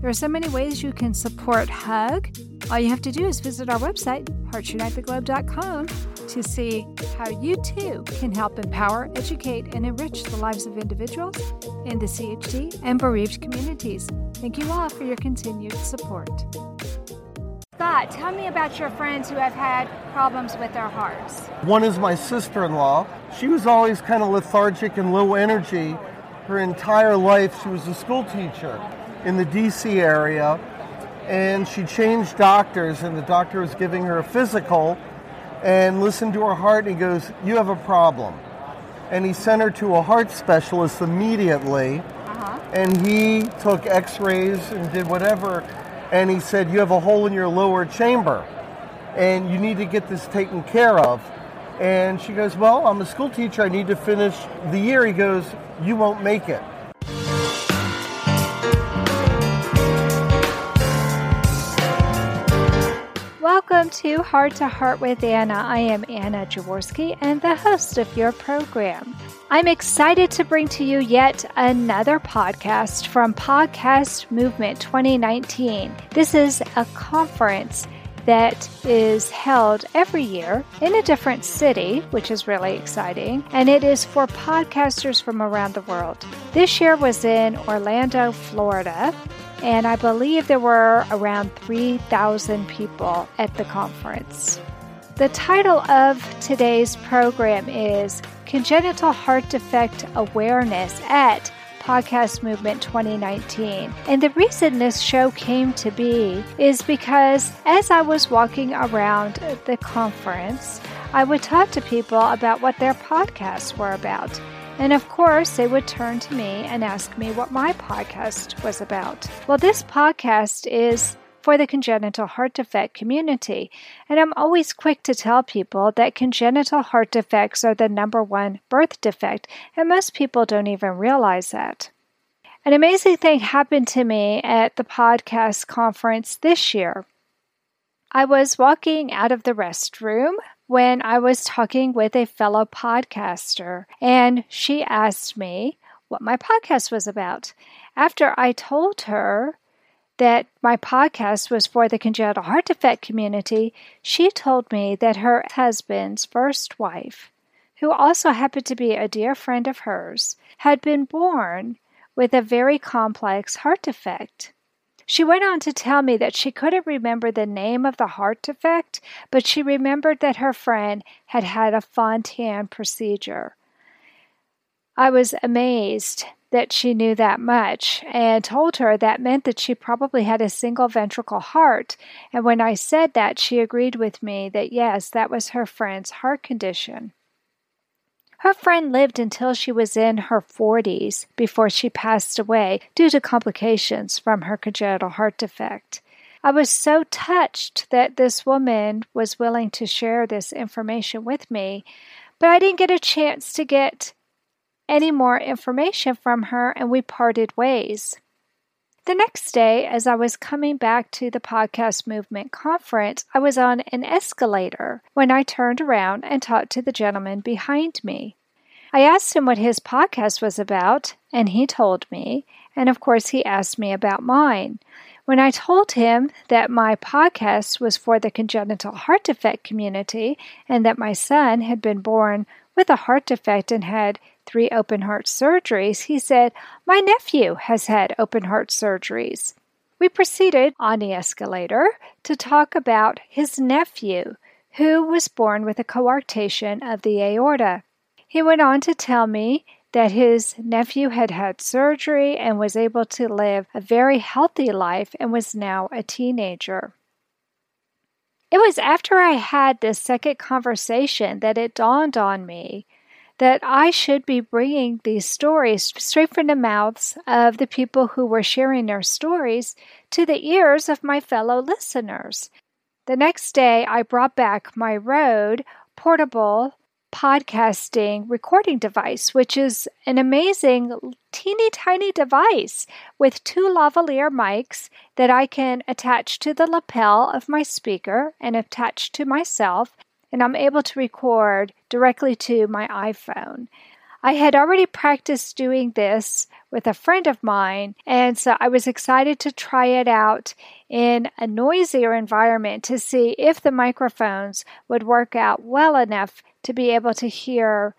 There are so many ways you can support HUG. All you have to do is visit our website, heartsunitetheglobe.com, to see how you too can help empower, educate, and enrich the lives of individuals in the CHD and bereaved communities. Thank you all for your continued support. Scott, tell me about your friends who have had problems with their hearts. One is my sister in law. She was always kind of lethargic and low energy. Her entire life, she was a school teacher in the DC area, and she changed doctors, and the doctor was giving her a physical and listened to her heart, and he goes, You have a problem. And he sent her to a heart specialist immediately, uh-huh. and he took x rays and did whatever, and he said, You have a hole in your lower chamber, and you need to get this taken care of. And she goes, Well, I'm a school teacher, I need to finish the year. He goes, You won't make it. Welcome to Heart to Heart with Anna. I am Anna Jaworski and the host of your program. I'm excited to bring to you yet another podcast from Podcast Movement 2019. This is a conference that is held every year in a different city, which is really exciting, and it is for podcasters from around the world. This year was in Orlando, Florida, and I believe there were around 3,000 people at the conference. The title of today's program is Congenital Heart Defect Awareness at Podcast Movement 2019. And the reason this show came to be is because as I was walking around the conference, I would talk to people about what their podcasts were about. And of course, they would turn to me and ask me what my podcast was about. Well, this podcast is for the congenital heart defect community. And I'm always quick to tell people that congenital heart defects are the number one birth defect, and most people don't even realize that. An amazing thing happened to me at the podcast conference this year. I was walking out of the restroom when I was talking with a fellow podcaster, and she asked me what my podcast was about. After I told her that my podcast was for the congenital heart defect community, she told me that her husband's first wife, who also happened to be a dear friend of hers, had been born with a very complex heart defect. She went on to tell me that she couldn't remember the name of the heart defect, but she remembered that her friend had had a Fontan procedure. I was amazed that she knew that much and told her that meant that she probably had a single ventricle heart. And when I said that, she agreed with me that yes, that was her friend's heart condition. Her friend lived until she was in her 40s before she passed away due to complications from her congenital heart defect. I was so touched that this woman was willing to share this information with me, but I didn't get a chance to get any more information from her and we parted ways. The next day, as I was coming back to the Podcast Movement conference, I was on an escalator when I turned around and talked to the gentleman behind me. I asked him what his podcast was about, and he told me, and of course, he asked me about mine. When I told him that my podcast was for the congenital heart defect community and that my son had been born with a heart defect and had three open heart surgeries, he said, My nephew has had open heart surgeries. We proceeded on the escalator to talk about his nephew, who was born with a coarctation of the aorta. He went on to tell me that his nephew had had surgery and was able to live a very healthy life and was now a teenager. It was after I had this second conversation that it dawned on me that I should be bringing these stories straight from the mouths of the people who were sharing their stories to the ears of my fellow listeners. The next day, I brought back my Rode portable podcasting recording device, which is an amazing teeny tiny device with two lavalier mics that I can attach to the lapel of my speaker and attach to myself, and I'm able to record directly to my iPhone. I had already practiced doing this with a friend of mine, and so I was excited to try it out in a noisier environment to see if the microphones would work out well enough to be able to hear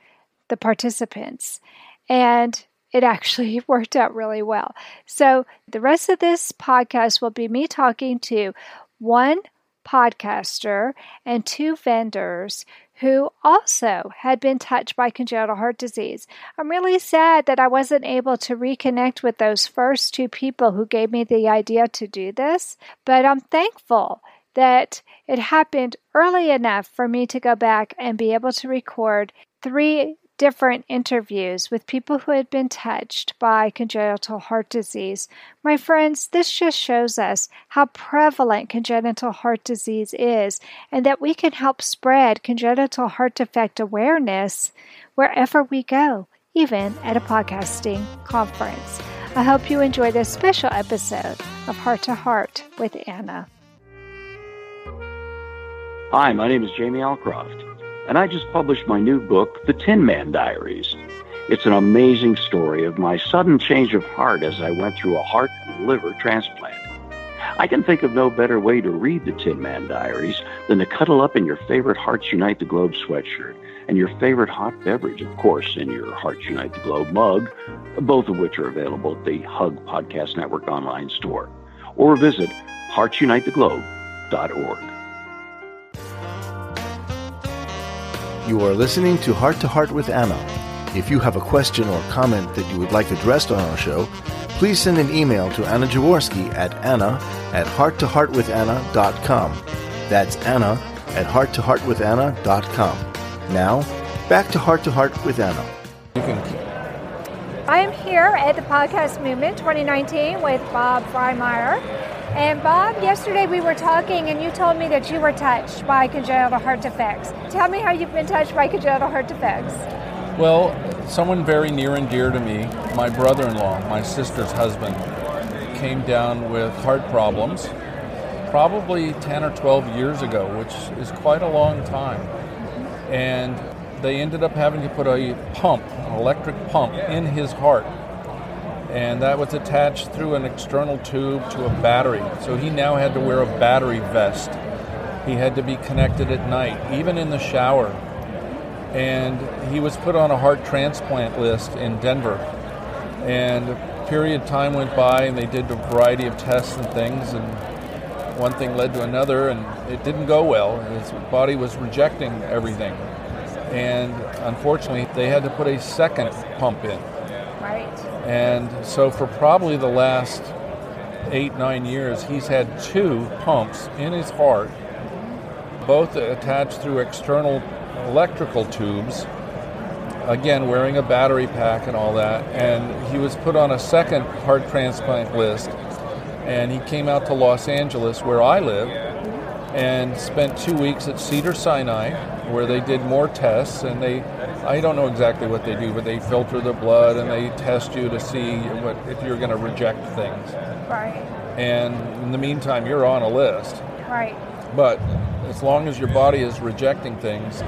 the participants. And it actually worked out really well. So, the rest of this podcast will be me talking to one podcaster and two vendors who also had been touched by congenital heart disease. I'm really sad that I wasn't able to reconnect with those first two people who gave me the idea to do this, but I'm thankful that it happened early enough for me to go back and be able to record three different interviews with people who had been touched by congenital heart disease. My friends, this just shows us how prevalent congenital heart disease is and that we can help spread congenital heart defect awareness wherever we go, even at a podcasting conference. I hope you enjoy this special episode of Heart to Heart with Anna. Hi, my name is Jamie Alcroft and I just published my new book, The Tin Man Diaries. It's an amazing story of my sudden change of heart as I went through a heart and liver transplant. I can think of no better way to read the Tin Man Diaries than to cuddle up in your favorite Hearts Unite the Globe sweatshirt and your favorite hot beverage, of course, in your Hearts Unite the Globe mug, both of which are available at the Hug Podcast Network online store. Or visit heartsunitetheglobe.org. You are listening to Heart to Heart with Anna. If you have a question or comment that you would like addressed on our show, please send an email to Anna Jaworski at anna at hearttoheartwithanna.com. That's Anna at hearttoheartwithanna.com. Now, back to Heart to Heart with Anna. I am here at the Podcast Movement 2019 with Bob Freimeyer. And Bob, yesterday we were talking and you told me that you were touched by congenital heart defects. Tell me how you've been touched by congenital heart defects. Well, someone very near and dear to me, my brother in law, my sister's husband, came down with heart problems probably 10 or 12 years ago, which is quite a long time. And they ended up having to put a pump, an electric pump, in his heart and that was attached through an external tube to a battery. So he now had to wear a battery vest. He had to be connected at night, even in the shower. And he was put on a heart transplant list in Denver. And a period of time went by, and they did a variety of tests and things, and one thing led to another, and it didn't go well. His body was rejecting everything. And unfortunately, they had to put a second pump in and so, for probably the last eight, nine years, he's had two pumps in his heart, both attached through external electrical tubes. Again, wearing a battery pack and all that. And he was put on a second heart transplant list. And he came out to Los Angeles, where I live, and spent two weeks at Cedar Sinai, where they did more tests and they I don't know exactly what they do, but they filter the blood and they test you to see what if you're going to reject things. Right. And in the meantime, you're on a list. Right. But as long as your body is rejecting things,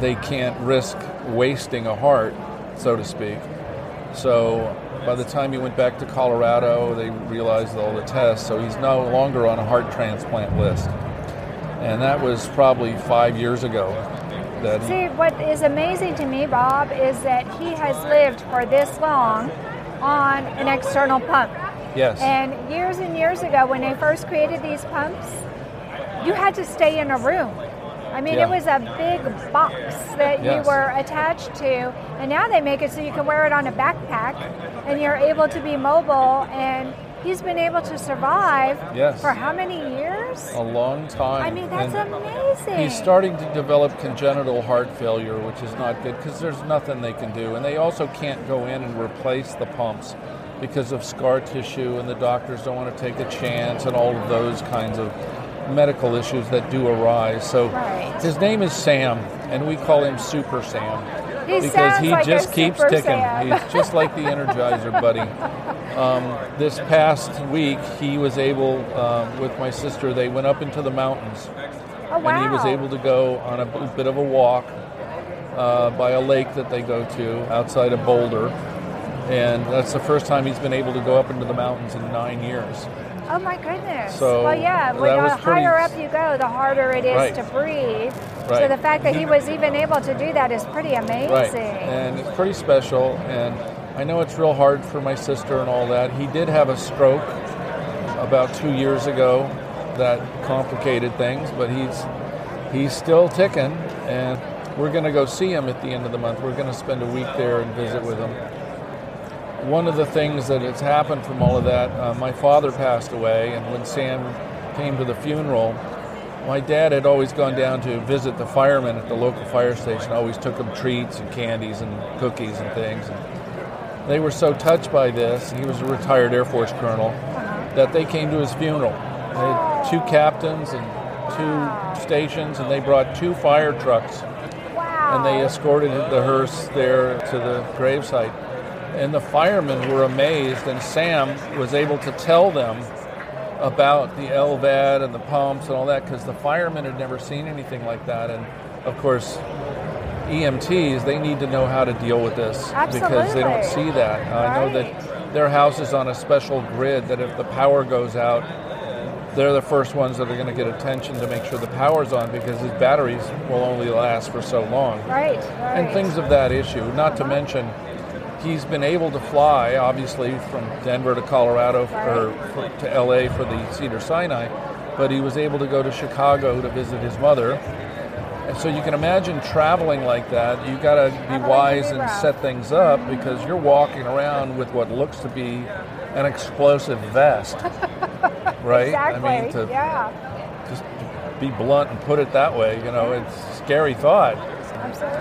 they can't risk wasting a heart, so to speak. So by the time he went back to Colorado, they realized all the tests, so he's no longer on a heart transplant list. And that was probably five years ago. That See, what is amazing to me, Bob, is that he has lived for this long on an external pump. Yes. And years and years ago, when they first created these pumps, you had to stay in a room. I mean, yeah. it was a big box that yes. you were attached to, and now they make it so you can wear it on a backpack, and you're able to be mobile and he's been able to survive Yes. for how many years? A long time. I mean, that's And amazing. He's starting to develop congenital heart failure, which is not good because there's nothing they can do. And they also can't go in and replace the pumps because of scar tissue, and the doctors don't want to take a chance, and all of those kinds of medical issues that do arise. So Right. his name is Sam, and we call him Super Sam. He because he like just keeps ticking. Sam. He's just like the Energizer Bunny. Um, this past week, he was able, um, with my sister, they went up into the mountains, oh, wow. and he was able to go on a bit of a walk uh, by a lake that they go to outside of Boulder. And that's the first time he's been able to go up into the mountains in nine years. Oh my goodness. So, well, yeah. When the was pretty- higher up you go, the harder it is Right. to breathe. Right. So the fact that he He- was even able to do that is pretty amazing. Right. And it's pretty special. And I know it's real hard for my sister and all that. He did have a stroke about two years ago that complicated things, but he's he's still ticking. And we're going to go see him at the end of the month. We're going to spend a week there and visit with him. One of the things that has happened from all of that, uh, my father passed away, and when Sam came to the funeral, my dad had always gone down to visit the firemen at the local fire station. Always took them treats and candies and cookies and things. And they were so touched by this. He was a retired Air Force colonel uh-huh. that they came to his funeral. They had two captains and two stations, and they brought two fire trucks Wow. and they escorted the hearse there to the gravesite. And the firemen were amazed, and Sam was able to tell them about the LVAD and the pumps and all that because the firemen had never seen anything like that. And of course, EMTs, they need to know how to deal with this because they don't see that. I know that their house is on a special grid that if the power goes out, they're the first ones that are going to get attention to make sure the power's on because his batteries will only last for so long right, right. and things of that issue. Not to uh-huh. mention, he's been able to fly, obviously, from Denver to Colorado or for, to LA for the Cedar Sinai, but he was able to go to Chicago to visit his mother. And so you can imagine traveling like that. You've got to be wise and set things up because you're walking around with what looks to be an explosive vest, right? Exactly. I mean, to yeah. just be blunt and put it that way, you know, it's a scary thought.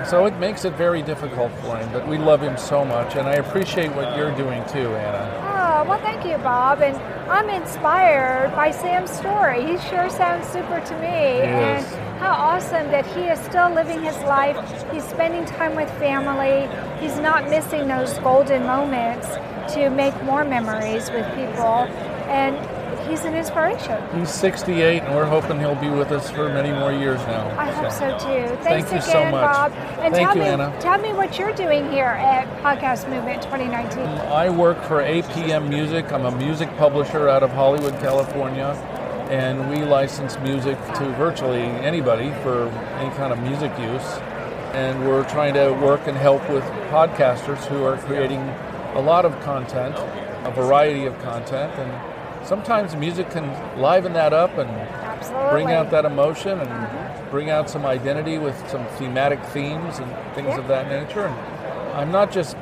So it makes it very difficult for him, but we love him so much, and I appreciate what you're doing too, Anna. Oh, well, thank you, Bob. And I'm inspired by Sam's story. He sure sounds super to me. Yes. And how awesome that he is still living his life. He's spending time with family. He's not missing those golden moments to make more memories with people. And he's an inspiration. He's 68, and we're hoping he'll be with us for many more years now. I hope so too. Thank Thanks you so again, much. Bob. And Thank tell you, me, Anna. tell me what you're doing here at Podcast Movement 2019. I work for APM Music. I'm a music publisher out of Hollywood, California, and we license music to virtually anybody for any kind of music use. And we're trying to work and help with podcasters who are creating a lot of content, a variety of content, and sometimes music can liven that up and Absolutely. bring out that emotion and bring out some identity with some thematic themes and things of that nature. And I'm not just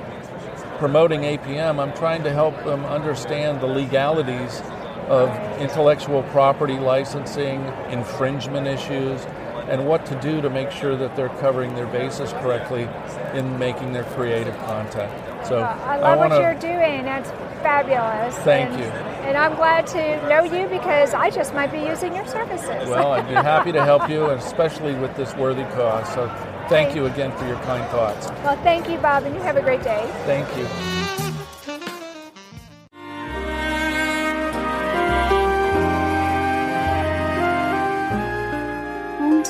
promoting APM, I'm trying to help them understand the legalities of intellectual property licensing, infringement issues, and what to do to make sure that they're covering their bases correctly in making their creative content. So Uh, I love wanna, what you're doing. That's fabulous. Thank and, you. And I'm glad to know you because I just might be using your services. Well, I'd be happy to help you, and especially with this worthy cause. So thank you again for your kind thoughts. well, thank you, Bob, and you have a great day. Thank you.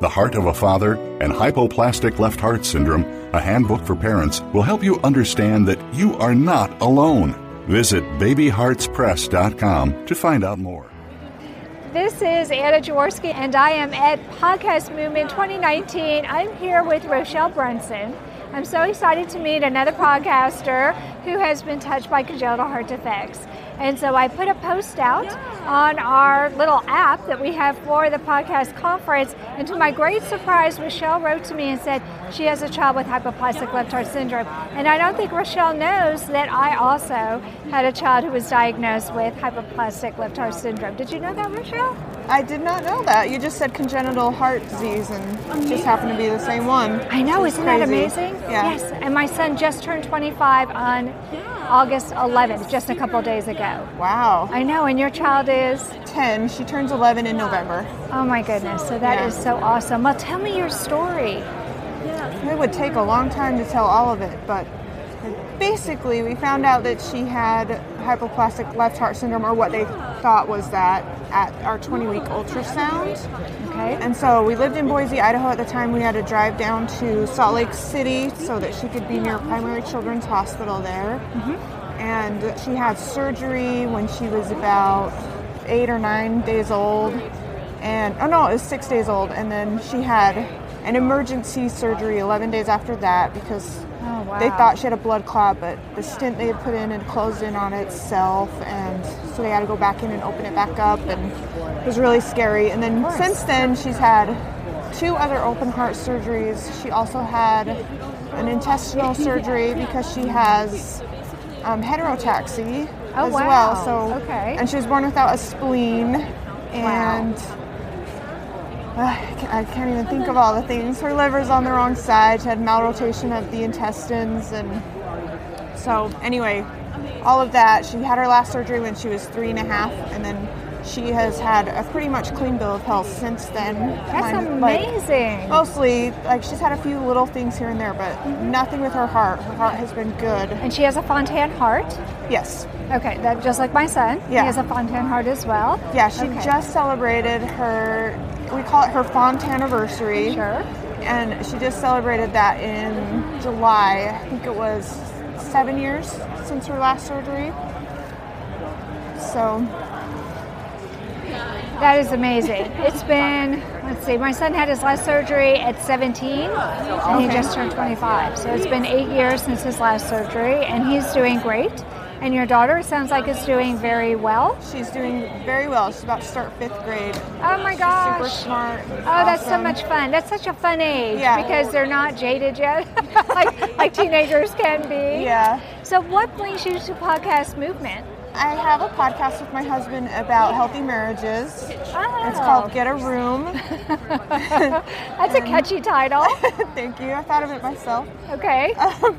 The Heart of a Father, and Hypoplastic Left Heart Syndrome, a handbook for parents, will help you understand that you are not alone. Visit babyheartspress.com to find out more. This is Anna Jaworski, and I am at Podcast Movement 2019. I'm here with Rochelle Brunson. I'm so excited to meet another podcaster who has been touched by congenital heart defects. And so I put a post out on our little app that we have for the podcast conference. And to my great surprise, Rochelle wrote to me and said she has a child with hypoplastic left heart syndrome. And I don't think Rochelle knows that I also had a child who was diagnosed with hypoplastic left heart syndrome. Did you know that, Rochelle? I did not know that. You just said congenital heart disease and it just happened to be the same one. I know, isn't that amazing? Yeah. Yes, and my son just turned 25 on August 11th, just a couple days ago. Wow. I know, and your child is? 10. She turns 11 in November. Oh my goodness, so that is Yeah. so awesome. Well, tell me your story. It would take a long time to tell all of it, but basically, we found out that she had hypoplastic left heart syndrome, or what they thought was that, at our 20 week ultrasound. Okay. And so we lived in Boise, Idaho at the time. We had to drive down to Salt Lake City so that she could be near Primary Children's Hospital there. Mm-hmm. And she had surgery when she was about eight or nine days old. And, oh no, it was six days old. And then she had an emergency surgery 11 days after that because wow. they thought she had a blood clot, but the stent they had put in had closed in on itself, and so they had to go back in and open it back up, and it was really scary. And then since then, she's had two other open heart surgeries. She also had an intestinal surgery because she has um, heterotaxy Oh, as wow. well. So Okay. and she was born without a spleen, and. Uh, I can't- even think of all the things. Her liver's on the wrong side. She had malrotation of the intestines, and so anyway, all of that. She had her last surgery when she was three and a half, and then she has had a pretty much clean bill of health since then. That's of like- amazing. mostly, like she's had a few little things here and there, but mm-hmm. nothing with her heart. Her heart has been good. And she has a Fontan heart. Yes. Okay, that just like my son. Yeah. He has a Fontan heart as well. Yeah, she Okay. just celebrated her, we call it her Fontan anniversary. Sure. And she just celebrated that in July. I think it was seven years since her last surgery. So, That is amazing. It's been, let's see, my son had his last surgery at 17 and he just turned 25. So it's been eight years since his last surgery and he's doing great. And your daughter sounds like is doing very well. she's doing very well. She's about to start fifth grade. Oh my She's gosh. super smart. Oh, that's so much fun. That's such a fun age Yeah. because they're not jaded yet, like, like teenagers can be. Yeah. So, what brings you to podcast movement? I have a podcast with my husband about healthy marriages. Oh. It's called Get a Room. That's a catchy title. Thank you. I thought of it myself. Okay. Um,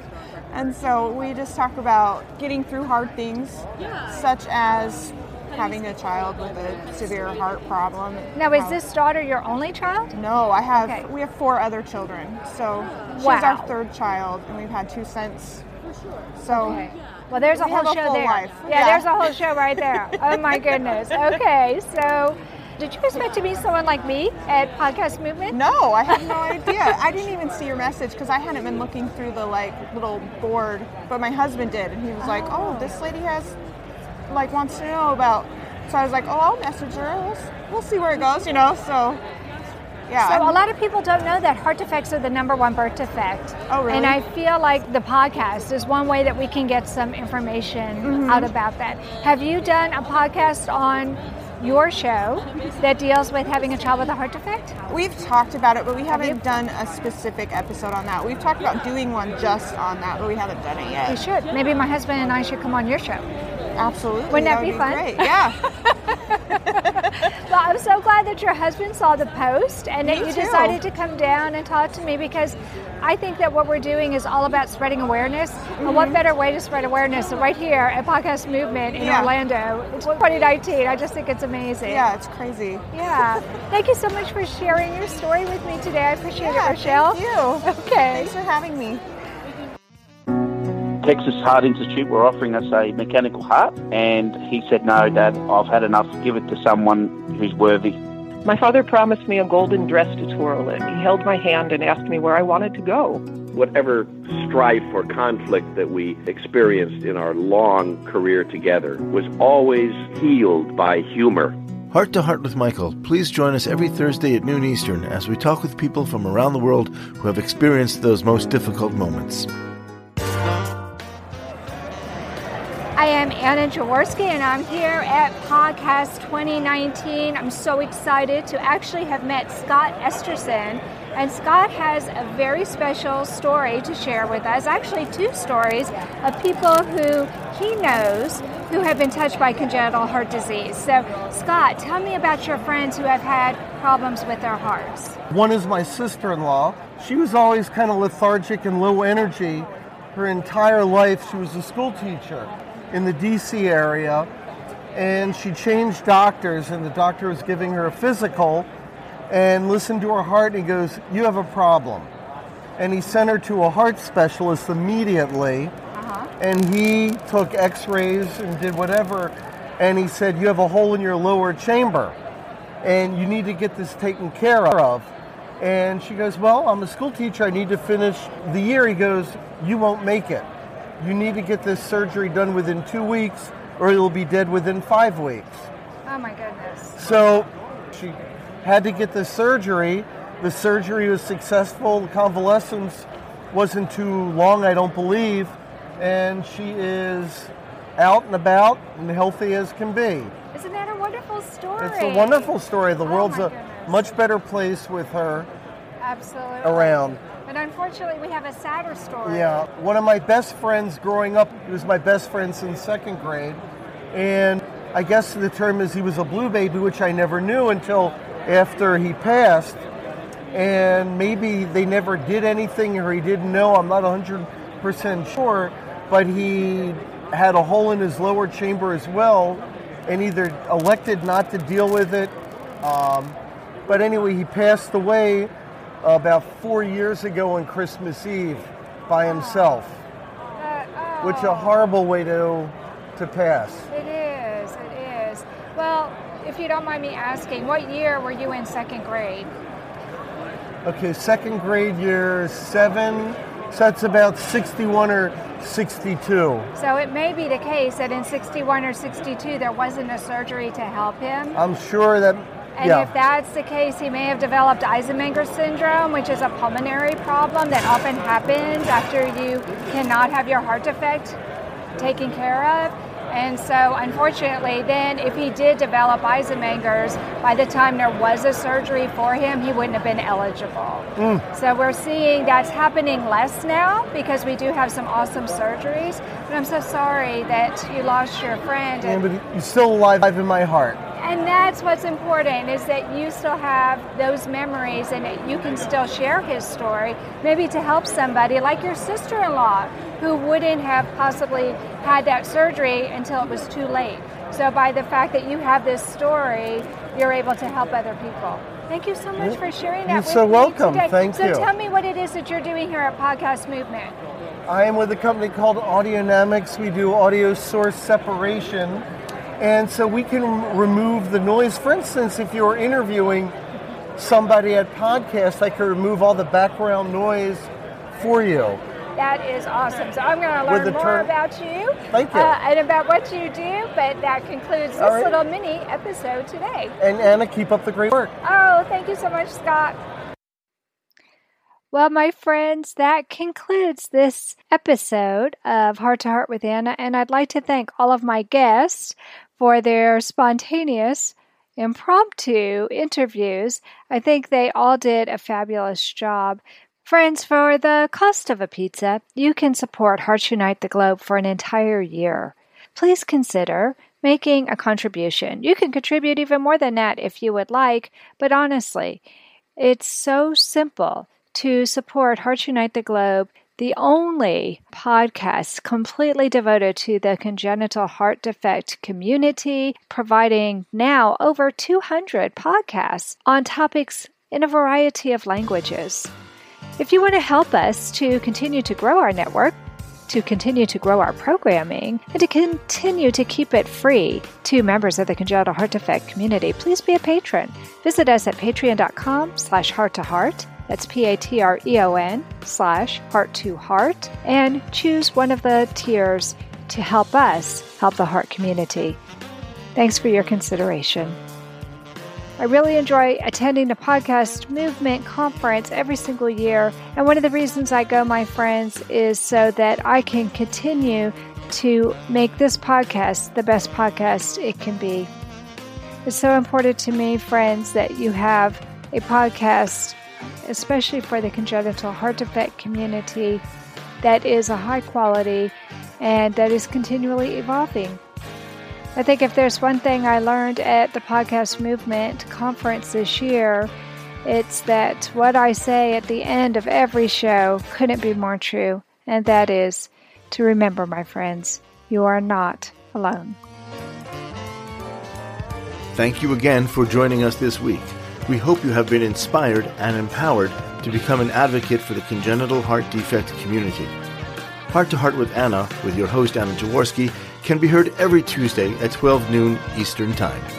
And so we just talk about getting through hard things, such as having a child with a severe heart problem. Now, is this daughter your only child? No, I have. Okay. We have four other children. So she's Wow. our third child, and we've had two since. So Okay. Well, there's a We whole have a show full there. life. Yeah, Yeah. there's a whole show right there. Oh my goodness. Okay, so did you expect to meet someone like me at Podcast Movement? no, I had no idea. I didn't even see your message because I hadn't been looking through the like little board, but my husband did, and he was like, "Oh, this lady has like wants to know about." So I was like, "Oh, I'll message her. We'll, we'll see where it goes," you know. So yeah, So I'm- a lot of people don't know that heart defects are the number one birth defect. Oh, really? And I feel like the podcast is one way that we can get some information Mm-hmm. out about that. Have you done a podcast on your show that deals with having a child with a heart defect? We've talked about it, but we haven't you? done a specific episode on that. We've talked about doing one just on that, but we haven't done it yet. should. Maybe my husband and I should come on your show. Absolutely. Wouldn't that would be fun? Great. Yeah. well, I'm so glad that your husband saw the post and Me that you too. decided to come down and talk to me because I think that what we're doing is all about spreading awareness. And what mm-hmm. better way to spread awareness than right here at Podcast Movement in Yeah. Orlando? It's 2019. I just think it's amazing. Yeah, it's crazy. Yeah. Thank you so much for sharing your story with me today. I appreciate Yeah, it, Rochelle. thank you. Okay. Thanks for having me. Texas Heart Institute were offering us a mechanical heart, and he said, No, Dad, I've had enough. Give it to someone who's worthy. My father promised me a golden dress to twirl in. He held my hand and asked me where I wanted to go. Whatever strife or conflict that we experienced in our long career together was always healed by humor. Heart to Heart with Michael. Please join us every Thursday at noon Eastern as we talk with people from around the world who have experienced those most difficult moments. I am Anna Jaworski, and I'm here at Podcast 2019. I'm so excited to actually have met Scott Esterson. And Scott has a very special story to share with us. Actually, two stories of people who he knows who have been touched by congenital heart disease. So, Scott, tell me about your friends who have had problems with their hearts. One is my sister in law. She was always kind of lethargic and low energy. Her entire life, she was a school teacher in the DC area. And she changed doctors, and the doctor was giving her a physical and listened to her heart, and he goes, You have a problem. And he sent her to a heart specialist immediately. Uh-huh. And he took x rays and did whatever. And he said, You have a hole in your lower chamber and you need to get this taken care of. And she goes, Well, I'm a school teacher. I need to finish the year. He goes, You won't make it. You need to get this surgery done within two weeks, or you'll be dead within five weeks. Oh my goodness. So she had to get the surgery. The surgery was successful. The convalescence wasn't too long, I don't believe. And she is out and about and healthy as can be. Isn't that a wonderful story? It's a wonderful story. The Oh world's a much better place with her Absolutely. around. But unfortunately, we have a sadder story. Yeah, one of my best friends growing up, he was my best friend since second grade. And I guess the term is he was a blue baby, which I never knew until after he passed. And maybe they never did anything or he didn't know, I'm not 100% sure, but he had a hole in his lower chamber as well and either elected not to deal with it. Um, but anyway, he passed away about four years ago on Christmas Eve by himself, uh, which a oh. horrible way to to pass. It is, it is. Well, if you don't mind me asking, what year were you in second grade? Okay, second grade year seven, so that's about 61 or 62. So it may be the case that in 61 or 62 there wasn't a surgery to help him. I'm sure that, And yeah. if that's the case, he may have developed Eisenmenger syndrome, which is a pulmonary problem that often happens after you cannot have your heart defect taken care of. And so, unfortunately, then if he did develop Eisenmenger's, by the time there was a surgery for him, he wouldn't have been eligible. Mm. So we're seeing that's happening less now because we do have some awesome surgeries. But I'm so sorry that you lost your friend. Yeah, And, but he's still alive in my heart. And that's what's important is that you still have those memories and that you can still share his story, maybe to help somebody like your sister-in-law who wouldn't have possibly had that surgery until it was too late. So by the fact that you have this story, you're able to help other people. Thank you so much for sharing that You're with so me welcome. today. Thank so you. So, tell me what it is that you're doing here at Podcast Movement. I am with a company called Audionamix. We do audio source separation. And so we can remove the noise. For instance, if you were interviewing somebody at podcast, I could remove all the background noise for you. That is awesome. So I'm going to learn more term- about you, Thank you. Uh, and about what you do. But that concludes this right. little mini episode today. And Anna, keep up the great work. Oh, thank you so much, Scott. Well, my friends, that concludes this episode of Heart to Heart with Anna, and I'd like to thank all of my guests for their spontaneous, impromptu interviews. I think they all did a fabulous job. Friends, for the cost of a pizza, you can support Hearts Unite the Globe for an entire year. Please consider making a contribution. You can contribute even more than that if you would like, but honestly, it's so simple to support Hearts Unite the Globe, the only podcast completely devoted to the congenital heart defect community, providing now over 200 podcasts on topics in a variety of languages. If you want to help us to continue to grow our network, to continue to grow our programming, and to continue to keep it free to members of the congenital heart defect community, please be a patron. Visit us at patreon.com slash heart to heart. That's P-A-T-R-E-O-N slash heart to heart and choose one of the tiers to help us help the heart community. Thanks for your consideration. I really enjoy attending the podcast movement conference every single year. And one of the reasons I go, my friends, is so that I can continue to make this podcast the best podcast it can be. It's so important to me, friends, that you have a podcast, especially for the congenital heart defect community, that is a high quality and that is continually evolving. I think if there's one thing I learned at the Podcast Movement conference this year, it's that what I say at the end of every show couldn't be more true, and that is to remember, my friends, you are not alone. Thank you again for joining us this week. We hope you have been inspired and empowered to become an advocate for the congenital heart defect community. Heart to Heart with Anna, with your host Anna Jaworski, can be heard every Tuesday at 12 noon Eastern Time.